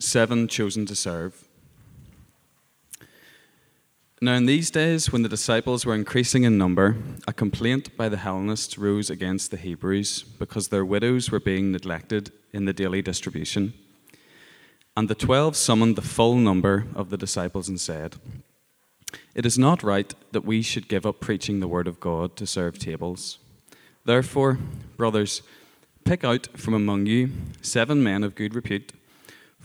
seven chosen to serve. Now, in these days, when the disciples were increasing in number, a complaint by the Hellenists rose against the Hebrews because their widows were being neglected in the daily distribution. And the twelve summoned the full number of the disciples and said, It is not right that we should give up preaching the word of God to serve tables. Therefore, brothers, pick out from among you seven men of good repute,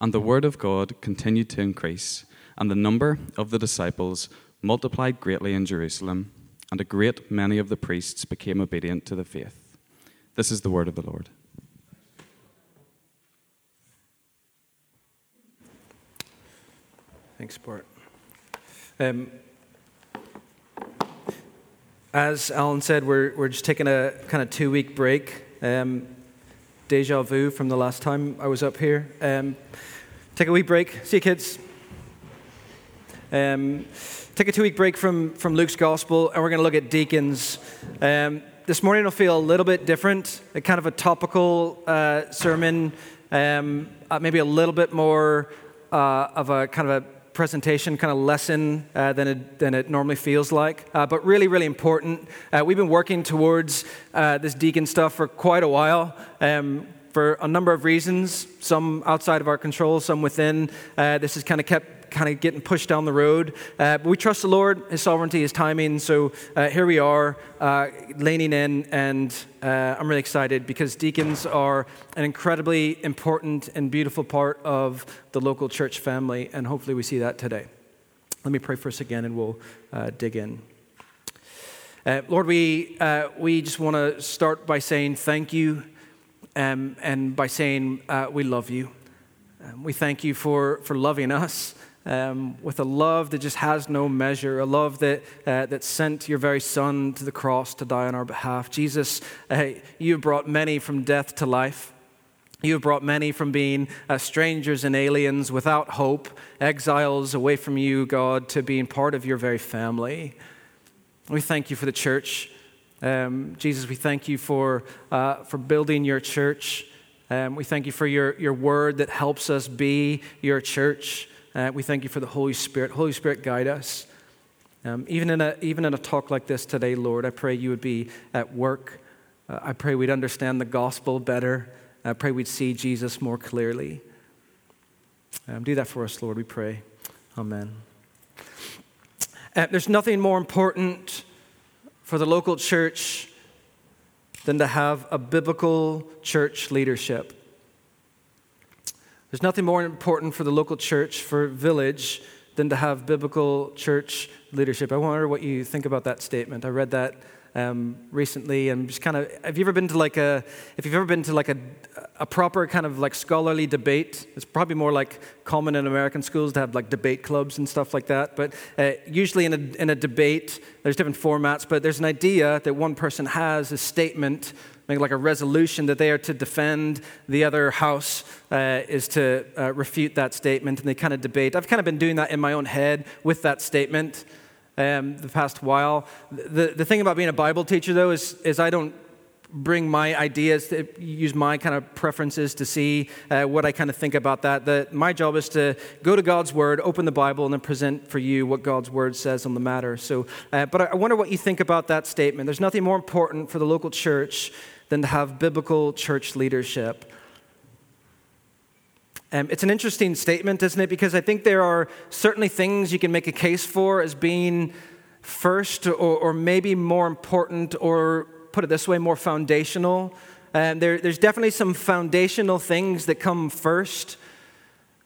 And the word of God continued to increase and the number of the disciples multiplied greatly in Jerusalem, and a great many of the priests became obedient to the faith. This is the word of the Lord. Thanks, Bart. Um, as Alan said, we're, we're just taking a kind of two week break. Um, deja vu from the last time I was up here. Um, take a wee break. See you, kids. Um, take a two week break from, from Luke's gospel, and we're going to look at deacons. Um, this morning will feel a little bit different, a kind of a topical uh, sermon, um, uh, maybe a little bit more uh, of a kind of a presentation, kind of lesson uh, than, it, than it normally feels like, uh, but really, really important. Uh, we've been working towards uh, this deacon stuff for quite a while. Um, for a number of reasons, some outside of our control, some within. Uh, this has kind of kept kind of getting pushed down the road. Uh, but we trust the Lord, His sovereignty, His timing. So uh, here we are, uh, leaning in, and uh, I'm really excited because deacons are an incredibly important and beautiful part of the local church family, and hopefully we see that today. Let me pray for us again, and we'll uh, dig in. Lord, we, we just want to start by saying thank you um, and by saying we love you. Um, we thank you for, for loving us um, with a love that just has no measure, a love that, uh, that sent your very Son to the cross to die on our behalf. Jesus, uh, you have brought many from death to life. You have brought many from being uh, strangers and aliens without hope, exiles away from you, God, to being part of your very family. We thank you for the church. Um, Jesus, we thank you for, uh, for building your church. Um, we thank you for your, your word that helps us be your church. Uh, we thank you for the Holy Spirit. Holy Spirit, guide us. Um, even, in a, even in a talk like this today, Lord, I pray you would be at work. Uh, I pray we'd understand the gospel better. I pray we'd see Jesus more clearly. Um, do that for us, Lord, we pray. Amen. Uh, there's nothing more important for the local church than to have a biblical church leadership. There's nothing more important for the local church, for village, than to have biblical church leadership. I wonder what you think about that statement. I read that um, recently and just kind of have you ever been to like a if you've ever been to like a, a proper kind of like scholarly debate it's probably more like common in american schools to have like debate clubs and stuff like that but uh, usually in a, in a debate there's different formats but there's an idea that one person has a statement like a resolution that they are to defend. The other house uh, is to uh, refute that statement, and they kind of debate. I've kind of been doing that in my own head with that statement um, the past while. The, the thing about being a Bible teacher, though, is, is I don't bring my ideas, to use my kind of preferences to see uh, what I kind of think about that. The, my job is to go to God's Word, open the Bible, and then present for you what God's Word says on the matter. So, uh, but I wonder what you think about that statement. There's nothing more important for the local church than to have biblical church leadership. Um, it's an interesting statement, isn't it? Because I think there are certainly things you can make a case for as being first or, or maybe more important, or put it this way, more foundational. And there, there's definitely some foundational things that come first.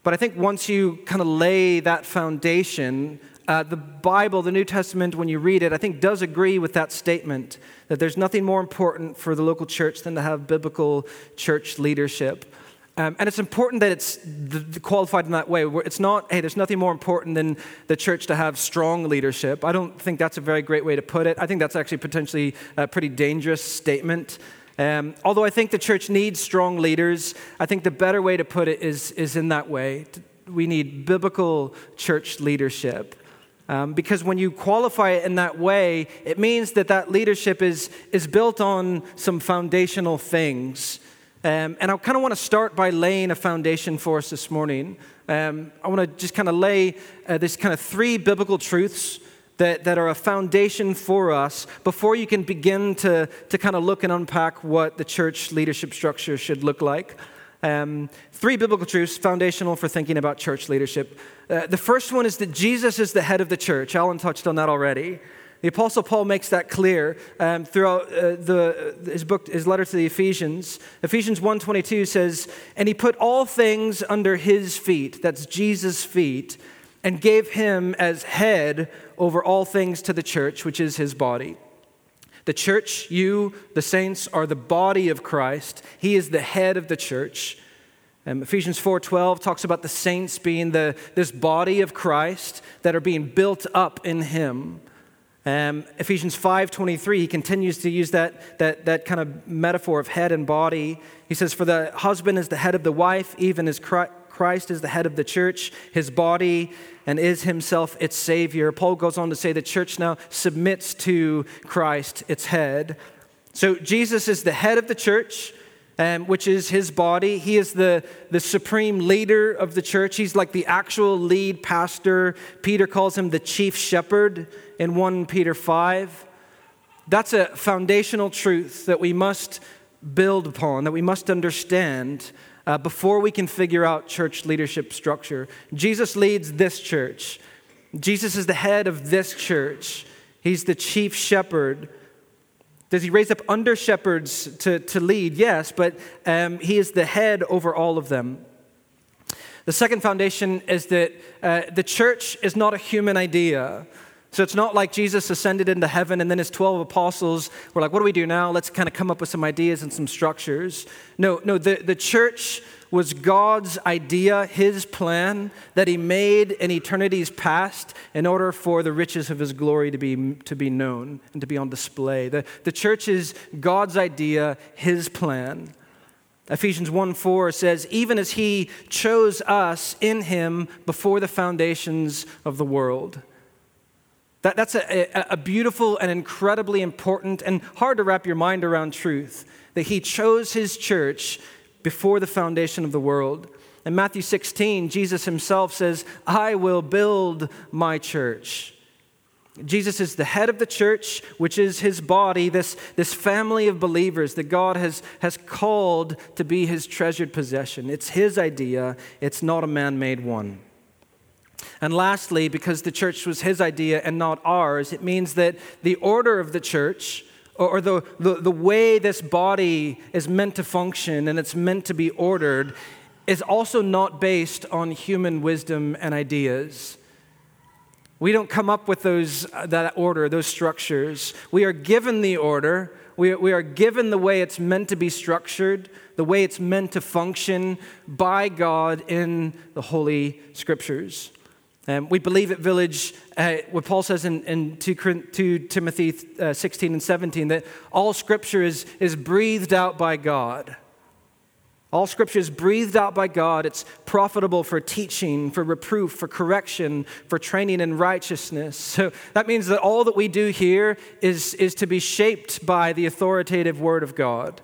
But I think once you kind of lay that foundation, uh, the Bible, the New Testament, when you read it, I think does agree with that statement that there's nothing more important for the local church than to have biblical church leadership. Um, and it's important that it's the qualified in that way. It's not, hey, there's nothing more important than the church to have strong leadership. I don't think that's a very great way to put it. I think that's actually potentially a pretty dangerous statement. Um, although I think the church needs strong leaders, I think the better way to put it is, is in that way. We need biblical church leadership. Um, because when you qualify it in that way, it means that that leadership is, is built on some foundational things. Um, and I kind of want to start by laying a foundation for us this morning. Um, I want to just kind of lay uh, this kind of three biblical truths that, that are a foundation for us before you can begin to, to kind of look and unpack what the church leadership structure should look like. Um, three biblical truths foundational for thinking about church leadership. Uh, the first one is that Jesus is the head of the church. Alan touched on that already. The Apostle Paul makes that clear um, throughout uh, the, his book, his letter to the Ephesians. Ephesians 1.22 says, And he put all things under his feet, that's Jesus' feet, and gave him as head over all things to the church, which is his body. The church, you, the saints, are the body of Christ. He is the head of the church. Um, Ephesians 4:12 talks about the saints being the, this body of Christ that are being built up in him. Um, Ephesians 5:23, he continues to use that, that, that kind of metaphor of head and body. He says, For the husband is the head of the wife, even as Christ is the head of the church, his body, and is himself its Savior. Paul goes on to say the church now submits to Christ, its head. So Jesus is the head of the church um, which is his body. He is the, the supreme leader of the church. He's like the actual lead pastor. Peter calls him the chief shepherd in 1 Peter 5. That's a foundational truth that we must build upon, that we must understand uh, before we can figure out church leadership structure. Jesus leads this church, Jesus is the head of this church, he's the chief shepherd. Does he raise up under shepherds to, to lead? Yes, but um, he is the head over all of them. The second foundation is that uh, the church is not a human idea. So it's not like Jesus ascended into heaven and then his 12 apostles were like, what do we do now? Let's kind of come up with some ideas and some structures. No, no, the, the church was God's idea, his plan that he made in eternity's past in order for the riches of his glory to be, to be known and to be on display. The, the church is God's idea, his plan. Ephesians 1 4 says, Even as he chose us in him before the foundations of the world. That, that's a, a, beautiful and incredibly important and hard to wrap your mind around truth that he chose his church before the foundation of the world. In Matthew 16, Jesus himself says, I will build my church. Jesus is the head of the church, which is his body, this, this family of believers that God has, has called to be his treasured possession. It's his idea, it's not a man made one. And lastly, because the church was his idea and not ours, it means that the order of the church or the, the, the way this body is meant to function and it's meant to be ordered is also not based on human wisdom and ideas. We don't come up with those, uh, that order, those structures. We are given the order, we, we are given the way it's meant to be structured, the way it's meant to function by God in the Holy Scriptures. Um, we believe at Village, uh, what Paul says in, in 2, 2 Timothy uh, 16 and 17, that all scripture is, is breathed out by God. All scripture is breathed out by God. It's profitable for teaching, for reproof, for correction, for training in righteousness. So that means that all that we do here is, is to be shaped by the authoritative word of God.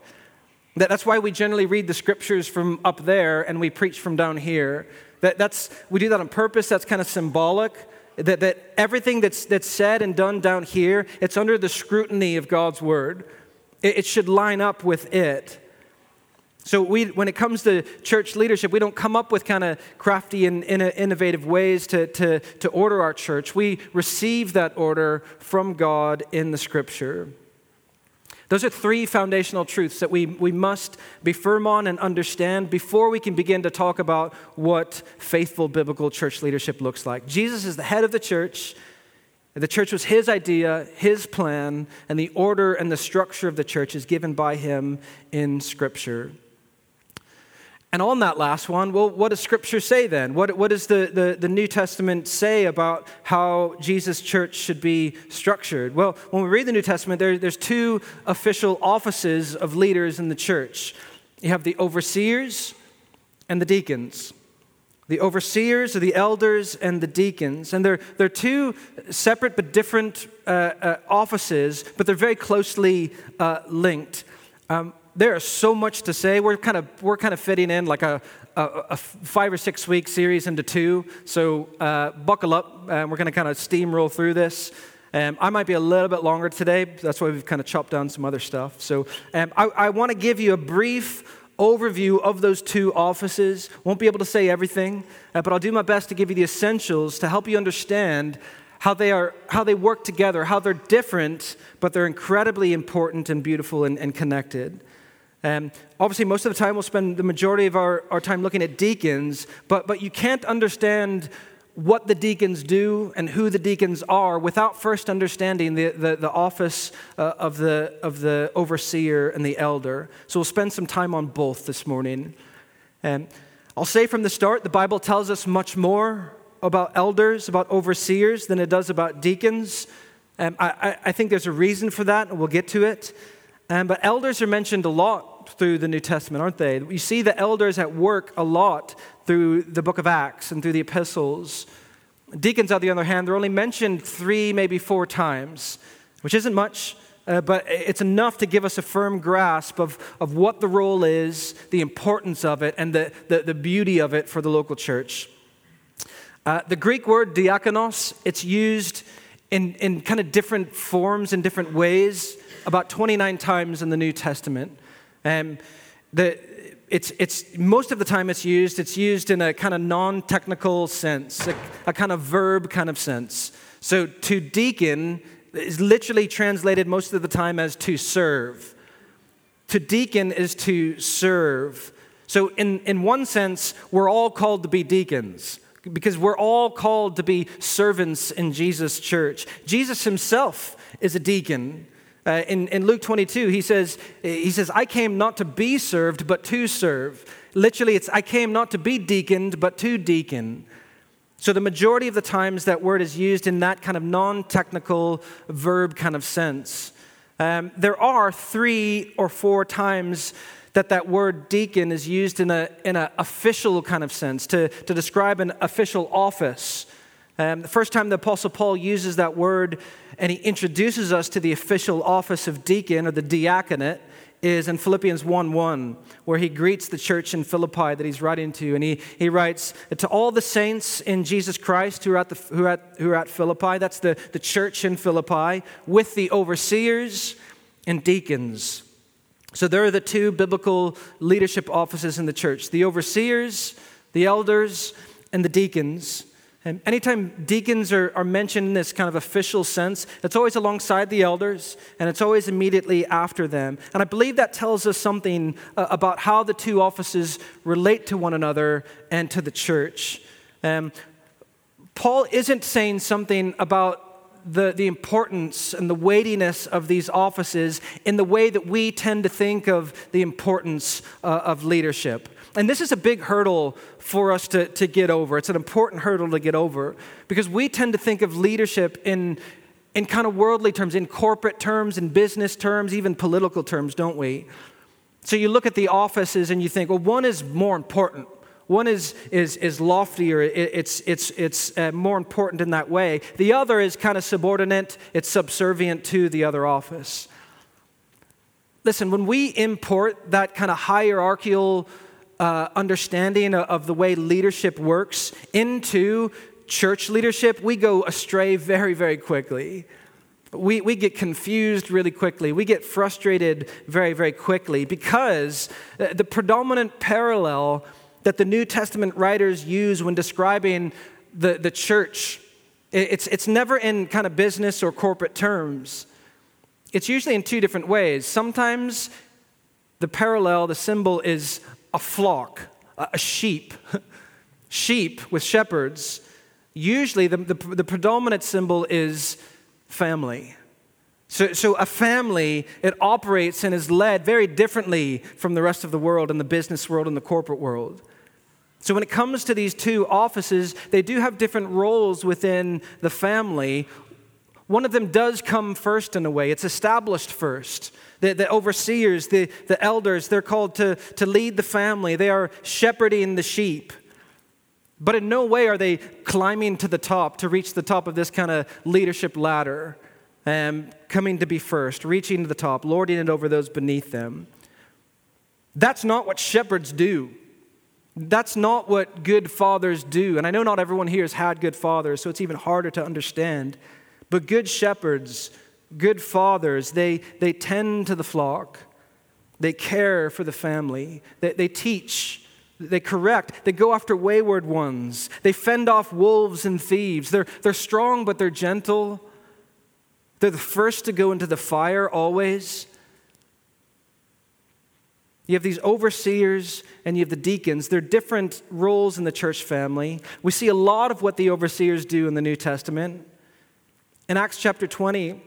That, that's why we generally read the scriptures from up there and we preach from down here that, that's, we do that on purpose. That's kind of symbolic. That, that everything that's, that's said and done down here, it's under the scrutiny of God's word. It, it should line up with it. So, we, when it comes to church leadership, we don't come up with kind of crafty and innovative ways to, to, to order our church. We receive that order from God in the scripture. Those are three foundational truths that we, we must be firm on and understand before we can begin to talk about what faithful biblical church leadership looks like. Jesus is the head of the church. The church was his idea, his plan, and the order and the structure of the church is given by him in Scripture. And on that last one, well, what does Scripture say then? What, what does the, the, the, New Testament say about how Jesus' church should be structured? Well, when we read the New Testament, there, there's two official offices of leaders in the church you have the overseers and the deacons. The overseers or the elders and the deacons. And they're, they're two separate but different uh, uh, offices, but they're very closely uh, linked. Um, there is so much to say. We're kind of, we're kind of fitting in like a, a, a five or six week series into two. So uh, buckle up. Uh, we're going to kind of steamroll through this. Um, I might be a little bit longer today. That's why we've kind of chopped down some other stuff. So um, I, I want to give you a brief overview of those two offices. Won't be able to say everything, uh, but I'll do my best to give you the essentials to help you understand how they, are, how they work together, how they're different, but they're incredibly important and beautiful and, and connected. Um, obviously, most of the time we'll spend the majority of our, our time looking at deacons, but, but you can't understand what the deacons do and who the deacons are without first understanding the, the, the office uh, of, the, of the overseer and the elder. So we'll spend some time on both this morning. Um, I'll say from the start, the Bible tells us much more about elders, about overseers, than it does about deacons. Um, I, I, think there's a reason for that, and we'll get to it. Um, but elders are mentioned a lot through the New Testament, aren't they? You see the elders at work a lot through the book of Acts and through the epistles. Deacons, on the other hand, they're only mentioned three, maybe four times, which isn't much, uh, but it's enough to give us a firm grasp of, of what the role is, the importance of it, and the, the, the beauty of it for the local church. Uh, the Greek word diakonos, it's used in, in kind of different forms in different ways about 29 times in the New Testament. Um, the, it's, it's, most of the time it's used, it's used in a kind of non technical sense, a, a kind of verb kind of sense. So to deacon is literally translated most of the time as to serve. To deacon is to serve. So, in, in one sense, we're all called to be deacons because we're all called to be servants in Jesus' church. Jesus himself is a deacon. Uh, in, in Luke 22, he says, he says, I came not to be served, but to serve. Literally, it's I came not to be deaconed, but to deacon. So, the majority of the times that word is used in that kind of non technical verb kind of sense. Um, there are three or four times that that word deacon is used in an in a official kind of sense to, to describe an official office. Um, the first time the Apostle Paul uses that word and he introduces us to the official office of deacon or the diaconate is in Philippians 1 1, where he greets the church in Philippi that he's writing to. And he, he writes, To all the saints in Jesus Christ who are at, the, who are at, who are at Philippi, that's the, the church in Philippi, with the overseers and deacons. So there are the two biblical leadership offices in the church the overseers, the elders, and the deacons. And anytime deacons are, are mentioned in this kind of official sense, it's always alongside the elders and it's always immediately after them. And I believe that tells us something uh, about how the two offices relate to one another and to the church. Um, Paul isn't saying something about the, the importance and the weightiness of these offices in the way that we tend to think of the importance uh, of leadership. And this is a big hurdle for us to, to get over. It's an important hurdle to get over because we tend to think of leadership in, in kind of worldly terms, in corporate terms, in business terms, even political terms, don't we? So you look at the offices and you think, well, one is more important. One is, is, is loftier, it's, it's, it's uh, more important in that way. The other is kind of subordinate, it's subservient to the other office. Listen, when we import that kind of hierarchical uh, understanding of the way leadership works into church leadership, we go astray very, very quickly. We, we get confused really quickly. We get frustrated very, very quickly because the predominant parallel that the New Testament writers use when describing the, the church, it's, it's never in kind of business or corporate terms. It's usually in two different ways. Sometimes the parallel, the symbol is a flock, a sheep, sheep with shepherds, usually the, the, the, predominant symbol is family. So, so a family, it operates and is led very differently from the rest of the world and the business world and the corporate world. So, when it comes to these two offices, they do have different roles within the family. One of them does come first in a way, it's established first. The, the overseers, the, the elders, they're called to, to lead the family, they are shepherding the sheep. But in no way are they climbing to the top to reach the top of this kind of leadership ladder, um, coming to be first, reaching to the top, lording it over those beneath them. That's not what shepherds do. That's not what good fathers do. And I know not everyone here has had good fathers, so it's even harder to understand. But good shepherds, good fathers, they, they tend to the flock, they care for the family, they, they teach, they correct, they go after wayward ones, they fend off wolves and thieves. They're, they're strong, but they're gentle. They're the first to go into the fire always. You have these overseers and you have the deacons. They're different roles in the church family. We see a lot of what the overseers do in the New Testament. In Acts chapter 20,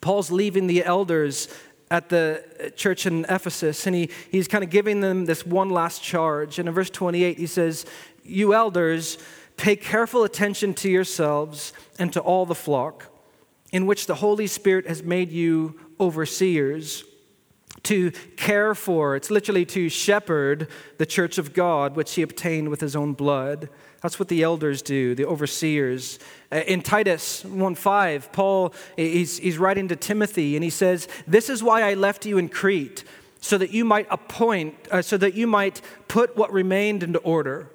Paul's leaving the elders at the church in Ephesus, and he, he's kind of giving them this one last charge. And in verse 28, he says, You elders, pay careful attention to yourselves and to all the flock, in which the Holy Spirit has made you overseers to care for. It's literally to shepherd the church of God, which he obtained with his own blood. That's what the elders do, the overseers. Uh, in Titus 1:5, Paul he's, he's writing to Timothy and he says, "This is why I left you in Crete, so that you might appoint, uh, so that you might put what remained into order."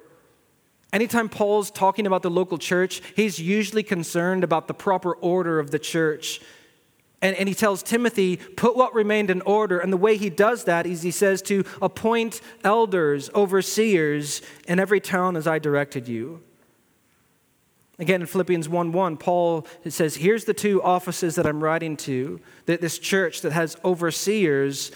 Anytime Paul's talking about the local church, he's usually concerned about the proper order of the church and, and he tells Timothy, put what remained in order. And the way he does that is he says to appoint elders, overseers in every town as I directed you. Again, in Philippians 1 1, Paul says, Here's the two offices that I'm writing to, that this church that has overseers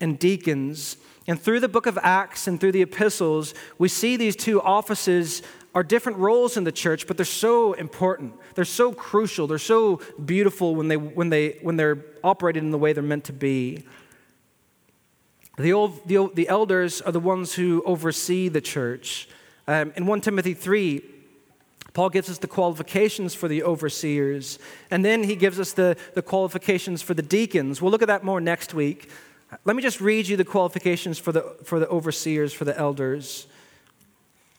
and deacons. And through the book of Acts and through the epistles, we see these two offices are different roles in the church, but they're so important. They're so crucial. They're so beautiful when, they, when, they, when they're operated in the way they're meant to be. The, old, the, the elders are the ones who oversee the church. Um, in 1 Timothy 3, Paul gives us the qualifications for the overseers, and then he gives us the, the qualifications for the deacons. We'll look at that more next week. Let me just read you the qualifications for the, for the overseers, for the elders.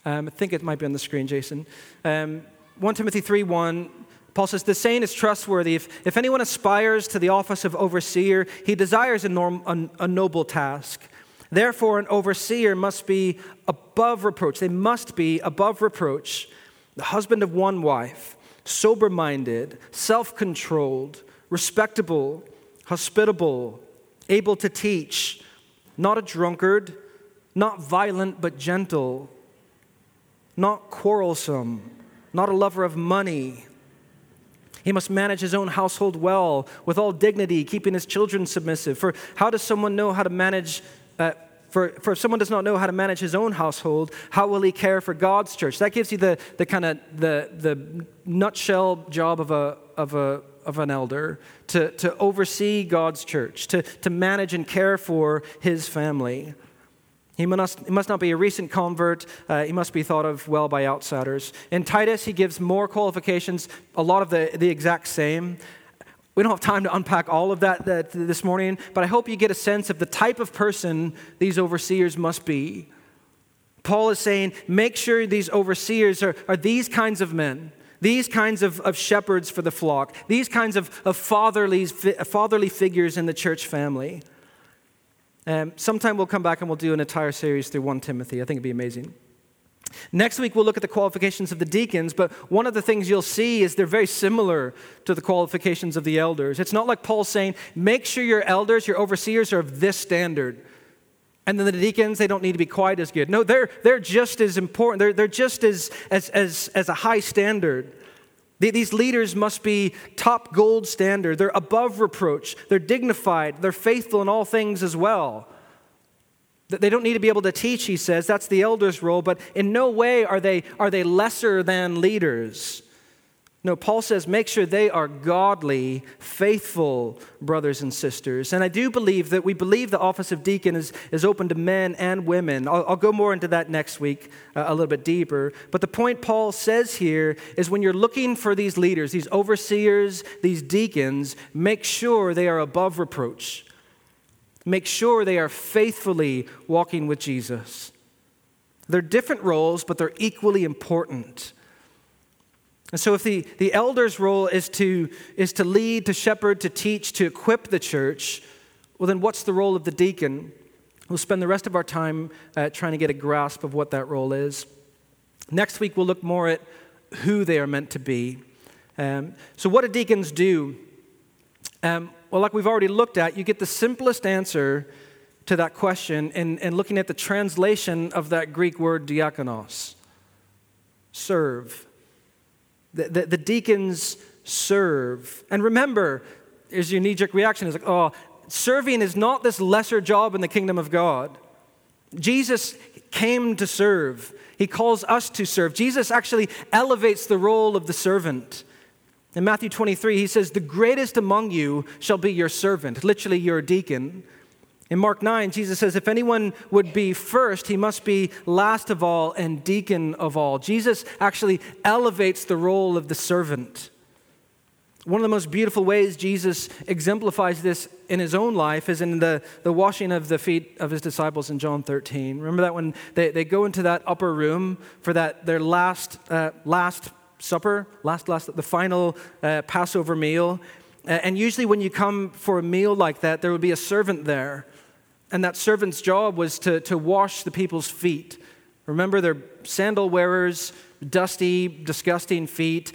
Um, I think it might be on the screen, Jason. Um, 1 Timothy 3 1, Paul says, The saying is trustworthy. If, if anyone aspires to the office of overseer, he desires a, norm, a, a noble task. Therefore, an overseer must be above reproach. They must be above reproach, the husband of one wife, sober minded, self controlled, respectable, hospitable, able to teach, not a drunkard, not violent but gentle not quarrelsome, not a lover of money. He must manage his own household well, with all dignity, keeping his children submissive. For how does someone know how to manage? Uh, for, for if someone does not know how to manage his own household, how will he care for God's church? That gives you the, the kind of the, the nutshell job of, a, of, a, of an elder to, to oversee God's church, to, to manage and care for his family. He must, he must not be a recent convert. Uh, he must be thought of well by outsiders. In Titus, he gives more qualifications, a lot of the, the exact same. We don't have time to unpack all of that, that this morning, but I hope you get a sense of the type of person these overseers must be. Paul is saying, make sure these overseers are, are these kinds of men, these kinds of, of shepherds for the flock, these kinds of, of fatherly, fatherly figures in the church family. Um, sometime we'll come back and we'll do an entire series through 1 Timothy. I think it'd be amazing. Next week, we'll look at the qualifications of the deacons, but one of the things you'll see is they're very similar to the qualifications of the elders. It's not like Paul's saying, make sure your elders, your overseers are of this standard. And then the deacons, they don't need to be quite as good. No, they're, they're just as important. They're, they're just as, as, as, as a high standard. These leaders must be top gold standard. They're above reproach. They're dignified. They're faithful in all things as well. They don't need to be able to teach, he says. That's the elder's role, but in no way are they, are they lesser than leaders. No, Paul says make sure they are godly, faithful brothers and sisters. And I do believe that we believe the office of deacon is, is open to men and women. I'll, I'll go more into that next week, uh, a little bit deeper. But the point Paul says here is when you're looking for these leaders, these overseers, these deacons, make sure they are above reproach. Make sure they are faithfully walking with Jesus. They're different roles, but they're equally important. And so, if the, the elder's role is to, is to lead, to shepherd, to teach, to equip the church, well, then what's the role of the deacon? We'll spend the rest of our time uh, trying to get a grasp of what that role is. Next week, we'll look more at who they are meant to be. Um, so, what do deacons do? Um, well, like we've already looked at, you get the simplest answer to that question in, in looking at the translation of that Greek word diakonos serve. The, the, the deacons serve. And remember, is your knee jerk reaction is like, oh, serving is not this lesser job in the kingdom of God. Jesus came to serve. He calls us to serve. Jesus actually elevates the role of the servant. In Matthew 23, he says, The greatest among you shall be your servant, literally your deacon. In Mark 9, Jesus says, If anyone would be first, he must be last of all and deacon of all. Jesus actually elevates the role of the servant. One of the most beautiful ways Jesus exemplifies this in his own life is in the, the washing of the feet of his disciples in John 13. Remember that when they, they go into that upper room for that their last, uh, last supper, last, last, the final uh, Passover meal. And usually, when you come for a meal like that, there would be a servant there and that servant's job was to, to wash the people's feet. Remember, they're sandal wearers, dusty, disgusting feet.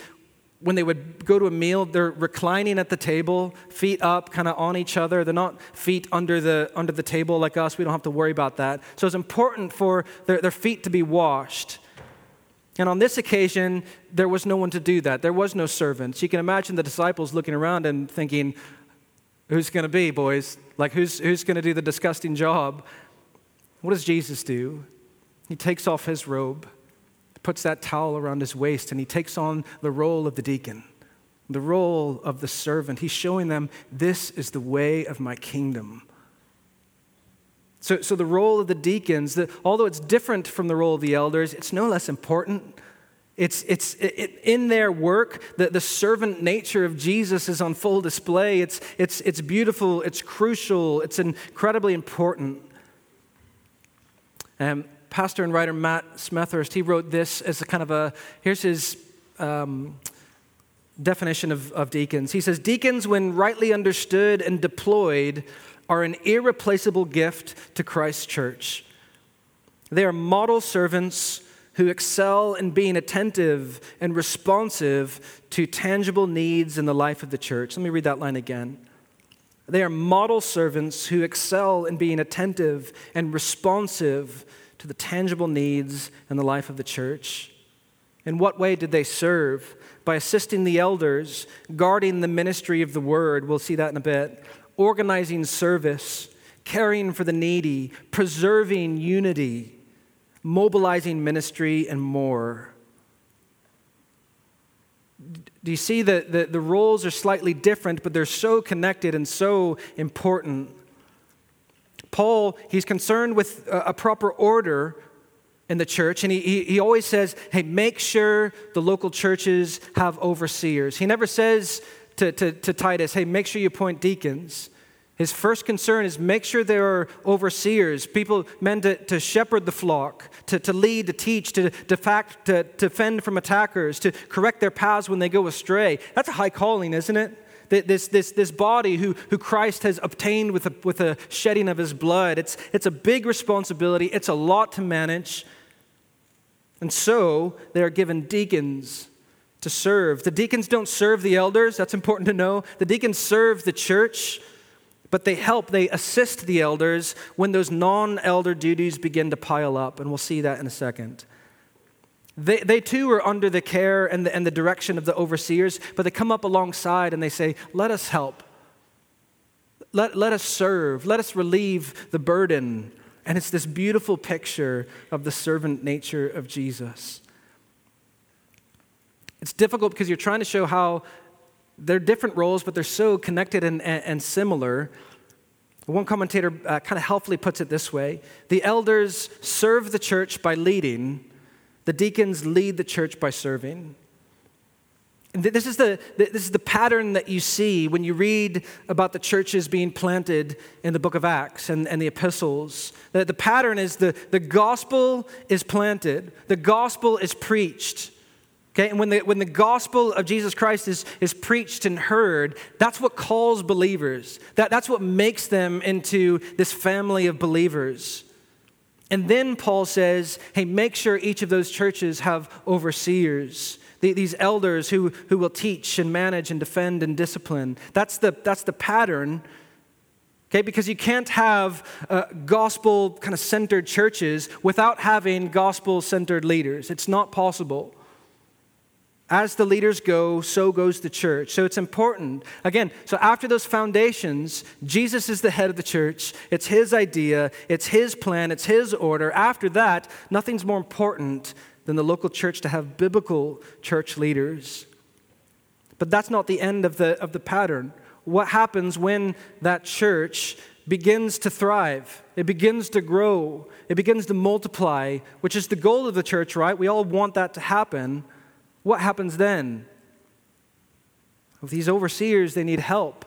When they would go to a meal, they're reclining at the table, feet up, kind of on each other. They're not feet under the, under the table like us. We don't have to worry about that. So it's important for their, their feet to be washed. And on this occasion, there was no one to do that. There was no servants. You can imagine the disciples looking around and thinking, Who's going to be, boys? Like, who's, who's going to do the disgusting job? What does Jesus do? He takes off his robe, puts that towel around his waist, and he takes on the role of the deacon, the role of the servant. He's showing them, this is the way of my kingdom. So, so the role of the deacons, the, although it's different from the role of the elders, it's no less important. It's, it's it, in their work, that the servant nature of Jesus is on full display. It's, it's, it's beautiful, it's crucial, it's incredibly important. Um, pastor and writer Matt Smethurst, he wrote this as a kind of a, here's his um, definition of, of deacons. He says, Deacons, when rightly understood and deployed, are an irreplaceable gift to Christ's church. They are model servants who excel in being attentive and responsive to tangible needs in the life of the church. Let me read that line again. They are model servants who excel in being attentive and responsive to the tangible needs in the life of the church. In what way did they serve? By assisting the elders, guarding the ministry of the word, we'll see that in a bit, organizing service, caring for the needy, preserving unity mobilizing ministry, and more. Do you see that the, the roles are slightly different, but they're so connected and so important? Paul, he's concerned with a, proper order in the church, and he, he, he always says, hey, make sure the local churches have overseers. He never says to, to, to Titus, hey, make sure you appoint deacons. His first concern is make sure there are overseers, people meant to, to shepherd the flock, to, to lead, to teach, to, to, fact, to, to fend from attackers, to correct their paths when they go astray. That's a high calling, isn't it? This, this, this body who, who Christ has obtained with a, with a shedding of his blood. It's, it's a big responsibility, it's a lot to manage. And so they are given deacons to serve. The deacons don't serve the elders, that's important to know. The deacons serve the church but they help, they assist the elders when those non elder duties begin to pile up, and we'll see that in a second. They, they too are under the care and the, and the direction of the overseers, but they come up alongside and they say, Let us help. Let, let us serve. Let us relieve the burden. And it's this beautiful picture of the servant nature of Jesus. It's difficult because you're trying to show how they're different roles, but they're so connected and, and, and similar. One commentator uh, kind of helpfully puts it this way The elders serve the church by leading, the deacons lead the church by serving. And this is, the, this is the pattern that you see when you read about the churches being planted in the book of Acts and, and the epistles. The, the pattern is the, the gospel is planted, the gospel is preached. Okay, and when the, when the gospel of Jesus Christ is, is preached and heard, that's what calls believers. That, that's what makes them into this family of believers. And then Paul says, hey, make sure each of those churches have overseers, these elders who, who will teach and manage and defend and discipline. That's the, that's the pattern. Okay, because you can't have uh, gospel kind of centered churches without having gospel centered leaders. It's not possible. As the leaders go, so goes the church. So it's important. Again, so after those foundations, Jesus is the head of the church. It's his idea, it's his plan, it's his order. After that, nothing's more important than the local church to have biblical church leaders. But that's not the end of the, of the pattern. What happens when that church begins to thrive? It begins to grow, it begins to multiply, which is the goal of the church, right? We all want that to happen. What happens then? With these overseers, they need help.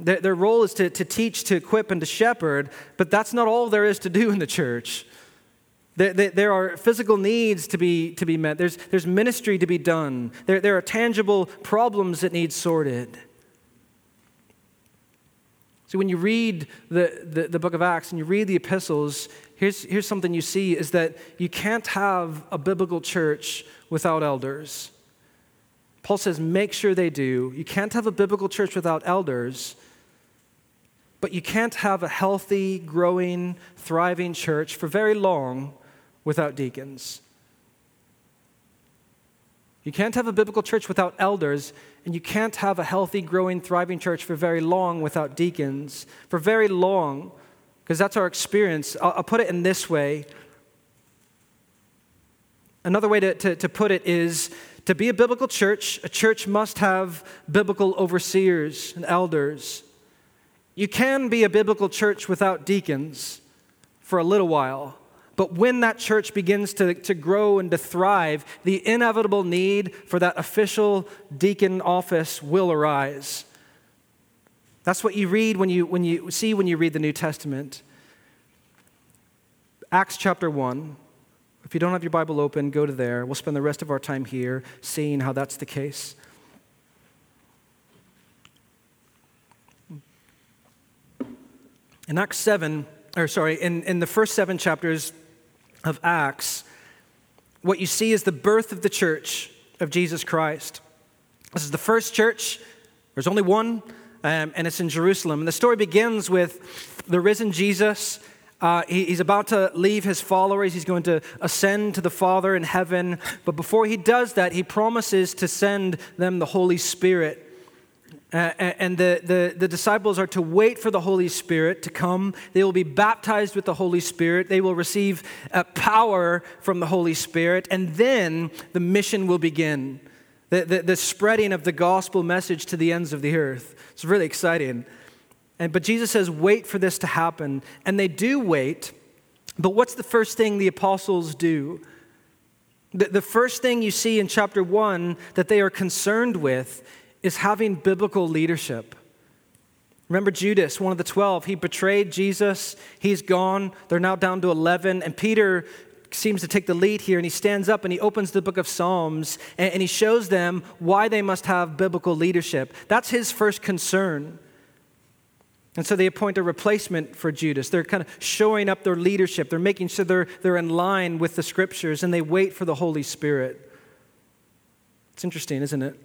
Their, their role is to, to teach, to equip, and to shepherd, but that's not all there is to do in the church. There, there, there, are physical needs to be, to be met, there's, there's ministry to be done, there, there are tangible problems that need sorted. So when you read the, the, the, book of Acts and you read the epistles, here's, here's something you see is that you can't have a biblical church without elders. Paul says, make sure they do. You can't have a biblical church without elders, but you can't have a healthy, growing, thriving church for very long without deacons. You can't have a biblical church without elders, and you can't have a healthy, growing, thriving church for very long without deacons. For very long, because that's our experience. I'll, I'll, put it in this way Another way to, to, to put it is to be a biblical church, a church must have biblical overseers and elders. You can be a biblical church without deacons for a little while, but when that church begins to, to grow and to thrive, the inevitable need for that official deacon office will arise. That's what you read when you, when you see when you read the New Testament. Acts chapter 1. If you don't have your Bible open, go to there. We'll spend the rest of our time here seeing how that's the case. In Acts 7, or sorry, in, in the first seven chapters of Acts, what you see is the birth of the church of Jesus Christ. This is the first church, there's only one, um, and it's in Jerusalem. And the story begins with the risen Jesus uh, he, he's about to leave his followers. He's going to ascend to the Father in heaven. But before he does that, he promises to send them the Holy Spirit. Uh, and the, the, the, disciples are to wait for the Holy Spirit to come. They will be baptized with the Holy Spirit. They will receive uh, power from the Holy Spirit. And then the mission will begin the, the, the spreading of the gospel message to the ends of the earth. It's really exciting. And, but Jesus says, wait for this to happen. And they do wait. But what's the first thing the apostles do? The, the first thing you see in chapter one that they are concerned with is having biblical leadership. Remember Judas, one of the 12, he betrayed Jesus. He's gone. They're now down to 11. And Peter seems to take the lead here and he stands up and he opens the book of Psalms and, and he shows them why they must have biblical leadership. That's his first concern. And so they appoint a replacement for Judas. They're kind of showing up their leadership. They're making sure they're, they're in line with the scriptures and they wait for the Holy Spirit. It's interesting, isn't it?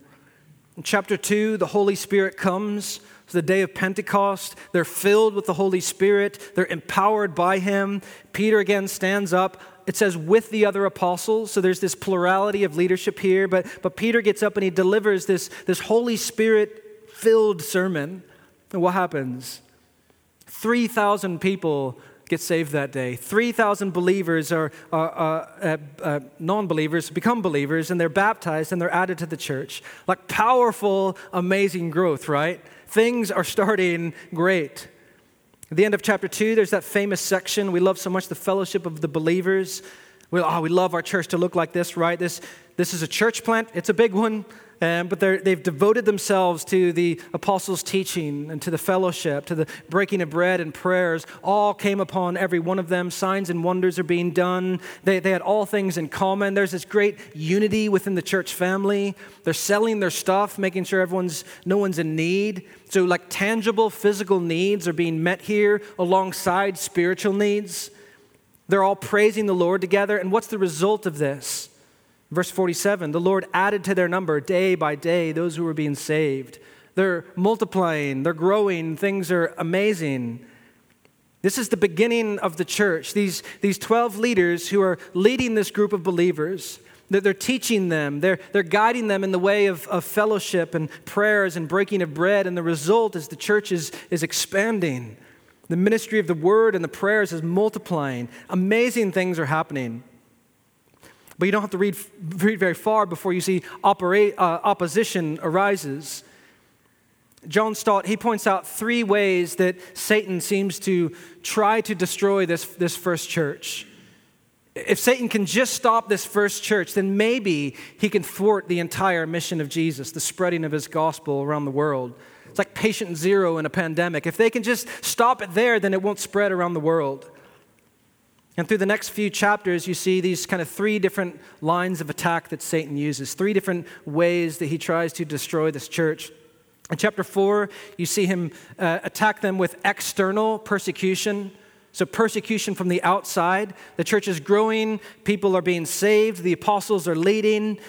In chapter 2, the Holy Spirit comes. It's the day of Pentecost. They're filled with the Holy Spirit, they're empowered by Him. Peter again stands up. It says, with the other apostles. So there's this plurality of leadership here. But, but Peter gets up and he delivers this, this Holy Spirit filled sermon. And what happens? 3,000 people get saved that day. 3,000 believers are, are, are uh, uh, non believers become believers and they're baptized and they're added to the church. Like powerful, amazing growth, right? Things are starting great. At the end of chapter 2, there's that famous section we love so much the fellowship of the believers. We, oh, we love our church to look like this, right? This, this is a church plant, it's a big one. Um, but they've devoted themselves to the apostles' teaching and to the fellowship, to the breaking of bread and prayers. All came upon every one of them. Signs and wonders are being done. They, they had all things in common. There's this great unity within the church family. They're selling their stuff, making sure everyone's no one's in need. So, like tangible physical needs are being met here alongside spiritual needs. They're all praising the Lord together. And what's the result of this? Verse 47 the Lord added to their number day by day those who were being saved. They're multiplying, they're growing, things are amazing. This is the beginning of the church. These, these 12 leaders who are leading this group of believers, they're, they're teaching them, they're, they're guiding them in the way of, of fellowship and prayers and breaking of bread. And the result is the church is, is expanding. The ministry of the word and the prayers is multiplying. Amazing things are happening. But you don't have to read, read very far before you see operate, uh, opposition arises. John Stott, he points out three ways that Satan seems to try to destroy this, this first church. If Satan can just stop this first church, then maybe he can thwart the entire mission of Jesus, the spreading of his gospel around the world. It's like patient zero in a pandemic. If they can just stop it there, then it won't spread around the world. And through the next few chapters, you see these kind of three different lines of attack that Satan uses, three different ways that he tries to destroy this church. In chapter 4, you see him uh, attack them with external persecution. So, persecution from the outside. The church is growing, people are being saved, the apostles are leading.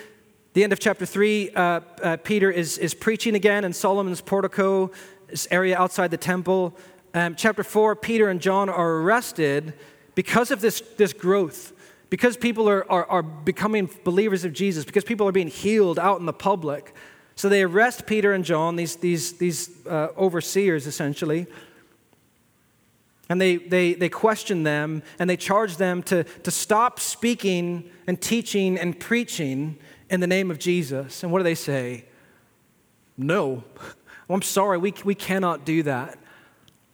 The end of chapter 3, uh, uh, Peter is, is preaching again in Solomon's portico, this area outside the temple. Um, chapter 4, Peter and John are arrested because of this, this growth, because people are, are, are becoming believers of Jesus, because people are being healed out in the public. So they arrest Peter and John, these, these, these uh, overseers essentially, and they, they, they question them and they charge them to, to stop speaking and teaching and preaching in the name of Jesus. And what do they say? No. Well, I'm sorry, we, we cannot do that.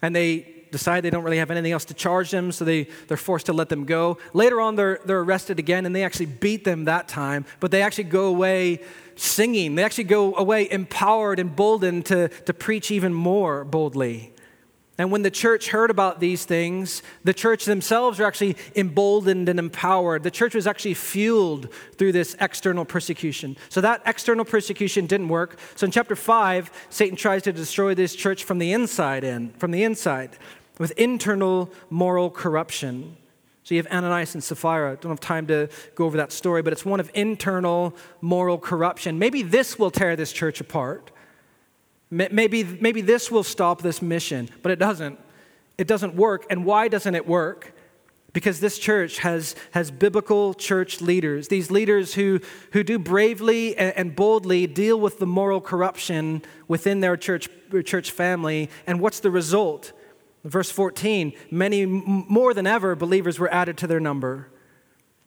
And they decide they don't really have anything else to charge them, so they, they're forced to let them go. Later on, they're, they're arrested again, and they actually beat them that time, but they actually go away singing. They actually go away empowered, emboldened to, to preach even more boldly. And when the church heard about these things, the church themselves were actually emboldened and empowered. The church was actually fueled through this external persecution. So that external persecution didn't work. So in chapter 5, Satan tries to destroy this church from the inside in, from the inside with internal moral corruption. So you have Ananias and Sapphira. I don't have time to go over that story, but it's one of internal moral corruption. Maybe this will tear this church apart. Maybe, maybe this will stop this mission, but it doesn't. It doesn't work. And why doesn't it work? Because this church has, has biblical church leaders, these leaders who, who do bravely and, boldly deal with the moral corruption within their church, church family. And what's the result? Verse 14, many more than ever believers were added to their number.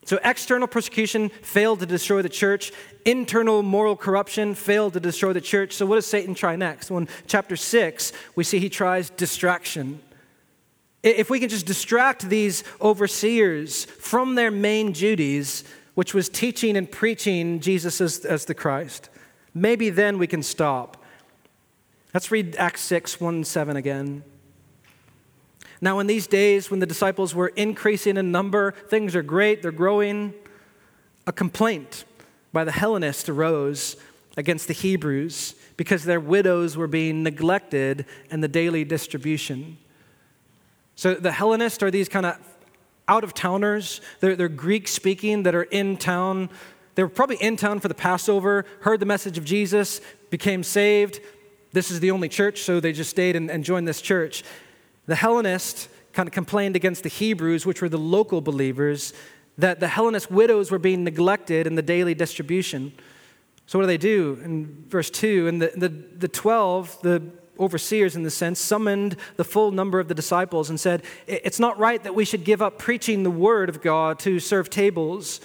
So, external persecution failed to destroy the church. Internal moral corruption failed to destroy the church. So, what does Satan try next? Well, in chapter 6, we see he tries distraction. If we can just distract these overseers from their main duties, which was teaching and preaching Jesus as, as the Christ, maybe then we can stop. Let's read Acts 6 1 7 again. Now, in these days when the disciples were increasing in number, things are great, they're growing, a complaint by the Hellenists arose against the Hebrews because their widows were being neglected in the daily distribution. So the Hellenists are these kind of out of towners, they're, they're Greek speaking that are in town. They were probably in town for the Passover, heard the message of Jesus, became saved. This is the only church, so they just stayed and, and joined this church. The Hellenists kind of complained against the Hebrews, which were the local believers, that the Hellenist widows were being neglected in the daily distribution. So, what do they do? In verse 2, and the, the, the 12, the overseers in the sense, summoned the full number of the disciples and said, It's not right that we should give up preaching the word of God to serve tables.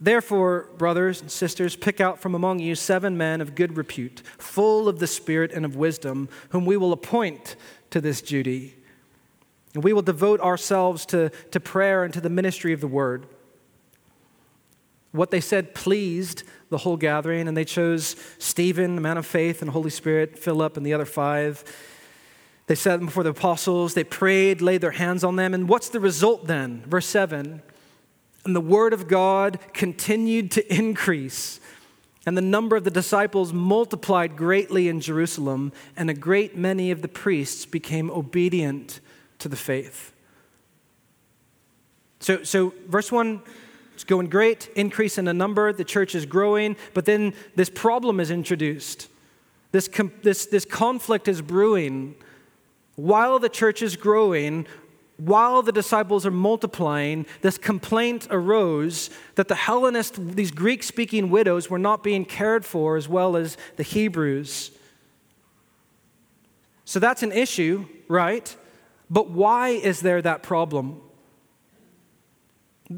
Therefore, brothers and sisters, pick out from among you seven men of good repute, full of the Spirit and of wisdom, whom we will appoint to this duty. And we will devote ourselves to, to prayer and to the ministry of the word. What they said pleased the whole gathering, and they chose Stephen, the man of faith and Holy Spirit, Philip, and the other five. They set them before the apostles, they prayed, laid their hands on them, and what's the result then? Verse 7 And the word of God continued to increase, and the number of the disciples multiplied greatly in Jerusalem, and a great many of the priests became obedient to the faith. So, so verse 1 it's going great, increase in the number, the church is growing, but then this problem is introduced. This, com- this, this conflict is brewing. While the church is growing, while the disciples are multiplying, this complaint arose that the Hellenist, these Greek speaking widows, were not being cared for as well as the Hebrews. So that's an issue, right? But why is there that problem?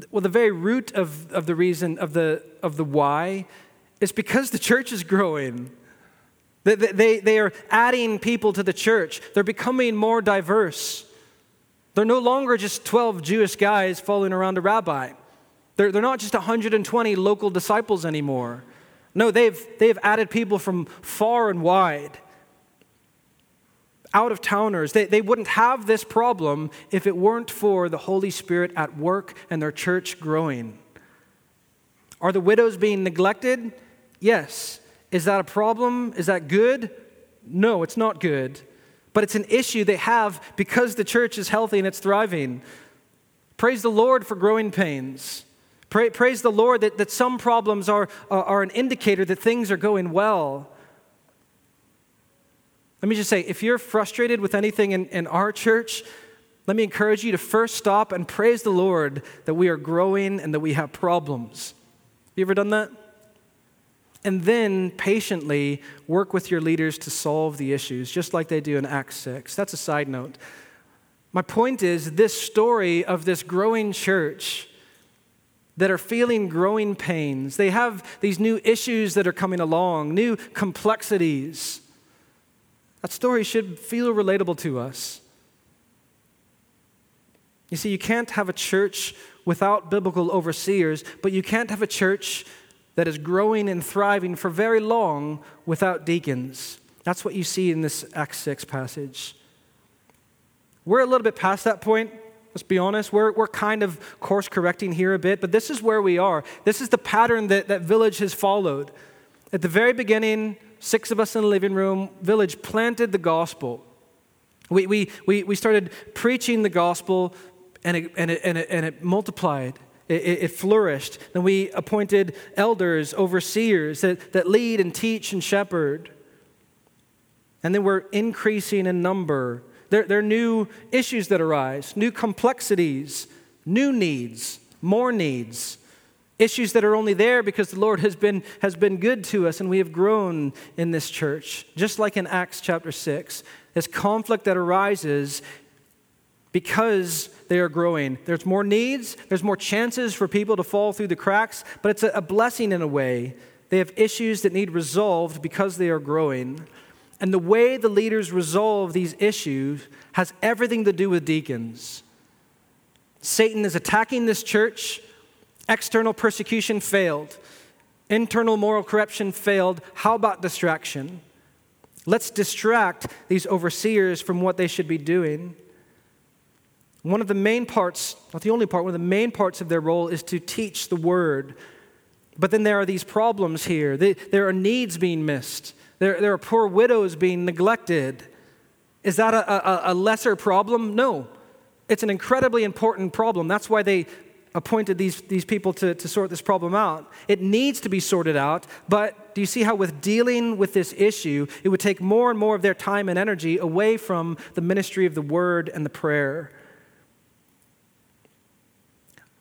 Well, the very root of, of the reason, of the, of the why, is because the church is growing. They, they, they are adding people to the church, they're becoming more diverse. They're no longer just 12 Jewish guys following around a rabbi. They're, they're not just 120 local disciples anymore. No, they've, they've added people from far and wide out of towners. They, they wouldn't have this problem if it weren't for the Holy Spirit at work and their church growing. Are the widows being neglected? Yes. Is that a problem? Is that good? No, it's not good. But it's an issue they have because the church is healthy and it's thriving. Praise the Lord for growing pains. Pray, praise the Lord that, that some problems are, are, are an indicator that things are going well. Let me just say if you're frustrated with anything in, in our church, let me encourage you to first stop and praise the Lord that we are growing and that we have problems. Have You ever done that? And then patiently work with your leaders to solve the issues, just like they do in Acts 6. That's a side note. My point is this story of this growing church that are feeling growing pains, they have these new issues that are coming along, new complexities. That story should feel relatable to us. You see, you can't have a church without biblical overseers, but you can't have a church that is growing and thriving for very long without deacons. That's what you see in this Acts 6 passage. We're a little bit past that point. Let's be honest. We're, we're kind of course correcting here a bit, but this is where we are. This is the pattern that, that Village has followed. At the very beginning, six of us in the living room, village planted the gospel. We, we, we, we started preaching the gospel, and it, and it, and it, and it multiplied. It, it, flourished. Then we appointed elders, overseers that, that lead and teach and shepherd. And then we're increasing in number. There, there are new issues that arise, new complexities, new needs, more needs issues that are only there because the Lord has been, has been good to us and we have grown in this church. Just like in Acts chapter 6, this conflict that arises because they are growing. There's more needs, there's more chances for people to fall through the cracks, but it's a, a blessing in a way. They have issues that need resolved because they are growing. And the way the leaders resolve these issues has everything to do with deacons. Satan is attacking this church External persecution failed. Internal moral corruption failed. How about distraction? Let's distract these overseers from what they should be doing. One of the main parts, not the only part, one of the main parts of their role is to teach the word. But then there are these problems here. there are needs being missed, there, are poor widows being neglected. Is that a, a, a lesser problem? No. It's an incredibly important problem. That's why they appointed these, these people to, to sort this problem out. It needs to be sorted out, but do you see how, with dealing with this issue, it would take more and more of their time and energy away from the ministry of the word and the prayer?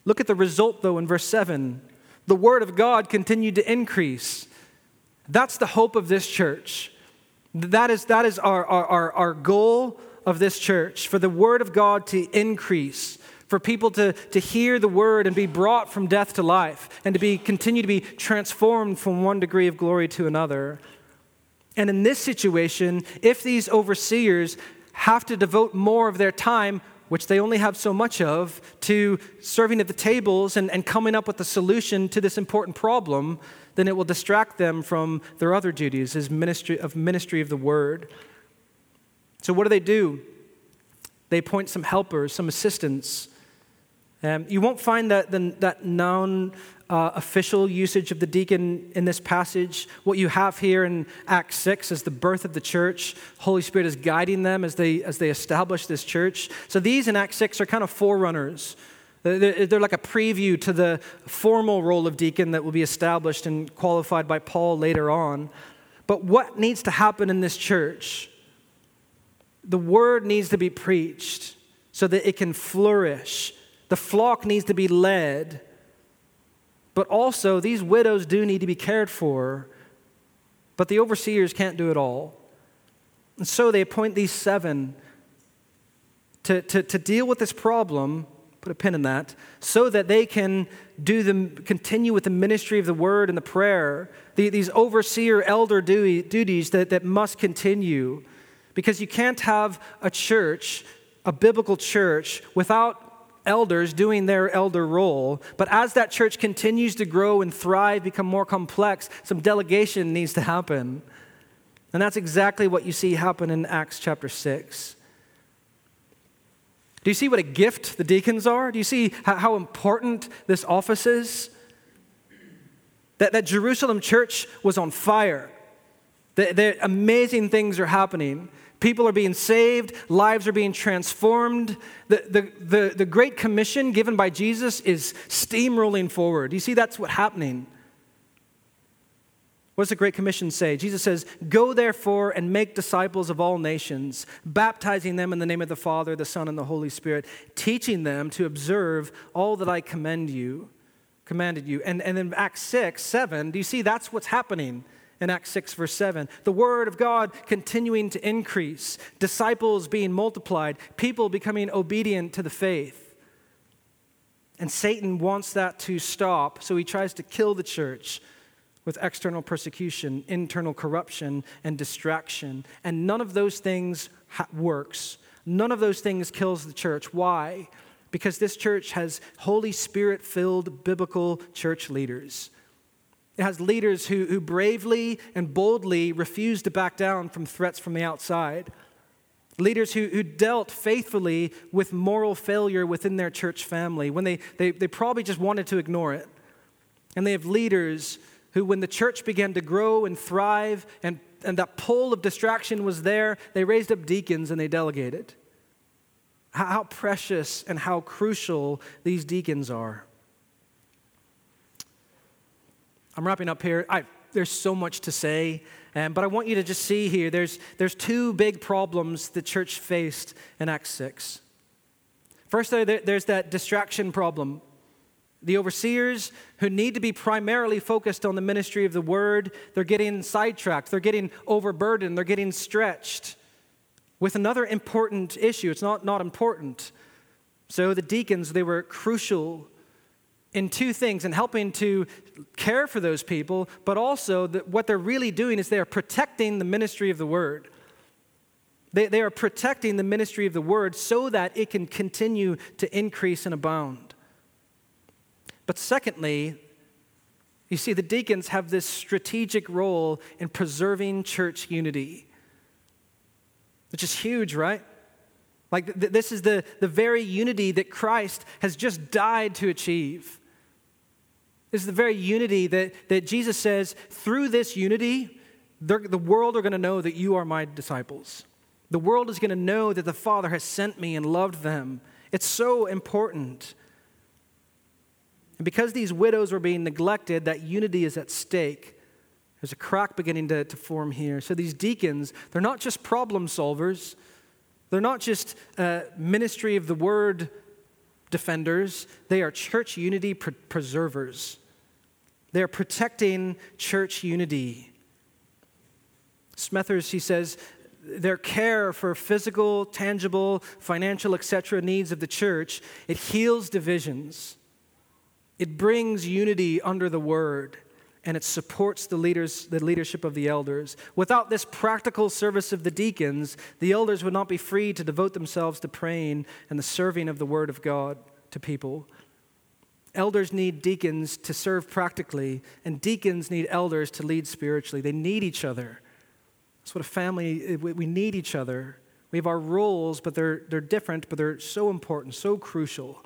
Look at the result, though, in verse 7. The word of God continued to increase. That's the hope of this church. That is, that is our, our, our goal of this church for the Word of God to increase, for people to, to hear the Word and be brought from death to life, and to be, continue to be transformed from one degree of glory to another. And in this situation, if these overseers have to devote more of their time, which they only have so much of, to serving at the tables and, and coming up with a solution to this important problem, then it will distract them from their other duties as ministry of ministry of the word. So what do they do? They appoint some helpers, some assistants. Um, you won't find that, the, that noun uh, official usage of the deacon in this passage. What you have here in Acts 6 is the birth of the church. Holy Spirit is guiding them as they, as they establish this church. So these in Acts 6 are kind of forerunners. They're, they're like a preview to the formal role of deacon that will be established and qualified by Paul later on. But what needs to happen in this church? The word needs to be preached so that it can flourish. The flock needs to be led but also, these widows do need to be cared for, but the overseers can't do it all. And so they appoint these seven to, to, to deal with this problem, put a pin in that, so that they can do the, continue with the ministry of the word and the prayer, the, these overseer elder duties that, that must continue. Because you can't have a church, a biblical church, without elders doing their elder role. But as that church continues to grow and thrive, become more complex, some delegation needs to happen. And that's exactly what you see happen in Acts chapter 6. Do you see what a gift the deacons are? Do you see how, important this office is? That, that Jerusalem church was on fire. That amazing things are happening. People are being saved, lives are being transformed. The, the, the, the Great Commission given by Jesus is steamrolling forward. You see, that's what's happening. What does the Great Commission say? Jesus says, Go therefore and make disciples of all nations, baptizing them in the name of the Father, the Son, and the Holy Spirit, teaching them to observe all that I commend you, commanded you. And, and in Acts 6, 7, do you see that's what's happening? In Acts 6, verse 7. The Word of God continuing to increase, disciples being multiplied, people becoming obedient to the faith. And Satan wants that to stop, so he tries to kill the church with external persecution, internal corruption, and distraction. And none of those things ha- works. None of those things kills the church. Why? Because this church has Holy Spirit filled biblical church leaders it has leaders who, who bravely and boldly refuse to back down from threats from the outside. Leaders who, who dealt faithfully with moral failure within their church family when they, they, they probably just wanted to ignore it. And they have leaders who, when the church began to grow and thrive and, and that pull of distraction was there, they raised up deacons and they delegated. How precious and how crucial these deacons are. I'm wrapping up here. I, there's so much to say, um, but I want you to just see here there's, there's two big problems the church faced in Acts 6. First, there, there's that distraction problem. The overseers who need to be primarily focused on the ministry of the word, they're getting sidetracked, they're getting overburdened, they're getting stretched with another important issue. It's not not important. So the deacons, they were crucial in two things in helping to care for those people, but also what they're really doing is they are protecting the ministry of the word. They, they are protecting the ministry of the word so that it can continue to increase and abound. But secondly, you see, the deacons have this strategic role in preserving church unity, which is huge, right? Like, th- this is the, the very unity that Christ has just died to achieve. This is the very unity that, that Jesus says, through this unity, the world are going to know that you are my disciples. The world is going to know that the Father has sent me and loved them. It's so important. And because these widows were being neglected, that unity is at stake. There's a crack beginning to, to form here. So these deacons, they're not just problem solvers, they're not just uh, ministry of the word defenders, they are church unity pre- preservers. They're protecting church unity. Smethurst, he says, their care for physical, tangible, financial, etc. needs of the church, it heals divisions. It brings unity under the word and it supports the leaders the leadership of the elders. Without this practical service of the deacons, the elders would not be free to devote themselves to praying and the serving of the word of God to people. Elders need deacons to serve practically, and deacons need elders to lead spiritually. They need each other. That's what a family, eh, we need each other. We have our roles, but they're, they're different, but they're so important, so crucial.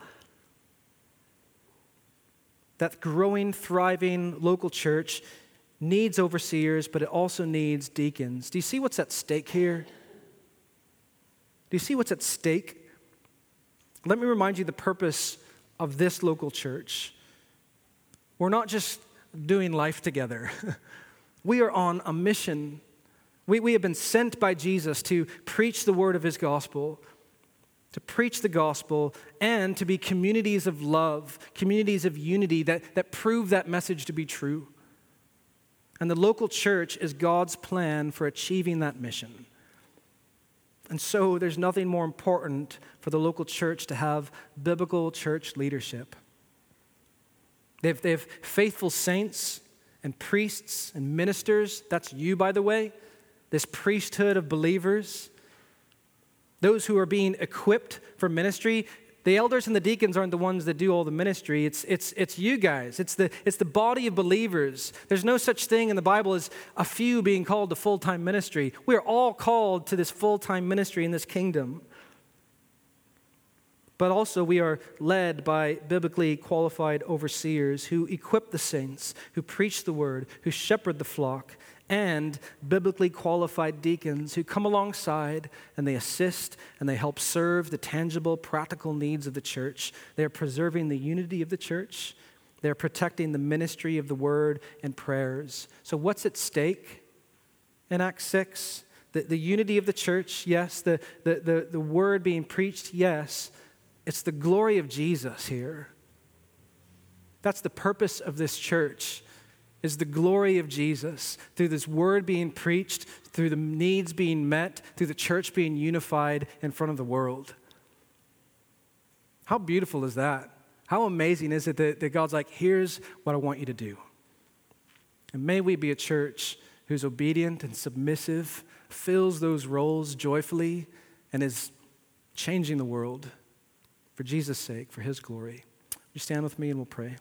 That growing, thriving local church needs overseers, but it also needs deacons. Do you see what's at stake here? Do you see what's at stake? Let me remind you the purpose of this local church. We're not just doing life together, we are on a mission. We, we have been sent by Jesus to preach the word of his gospel, to preach the gospel, and to be communities of love, communities of unity that, that prove that message to be true. And the local church is God's plan for achieving that mission. And so there's nothing more important for the local church to have biblical church leadership. They have, they have faithful saints and priests and ministers. That's you, by the way. This priesthood of believers. Those who are being equipped for ministry. The elders and the deacons aren't the ones that do all the ministry. It's, it's, it's you guys. It's the, it's the body of believers. There's no such thing in the Bible as a few being called to full time ministry. We're all called to this full time ministry in this kingdom. But also, we are led by biblically qualified overseers who equip the saints, who preach the word, who shepherd the flock, and biblically qualified deacons who come alongside and they assist and they help serve the tangible, practical needs of the church. They are preserving the unity of the church, they're protecting the ministry of the word and prayers. So, what's at stake in Acts 6? The, the unity of the church, yes. The, the, the, the word being preached, yes. It's the glory of Jesus here. That's the purpose of this church is the glory of Jesus through this word being preached, through the needs being met, through the church being unified in front of the world. How beautiful is that? How amazing is it that, that God's like, here's what I want you to do? And may we be a church who's obedient and submissive, fills those roles joyfully, and is changing the world for Jesus' sake, for His glory. You stand with me and we'll pray.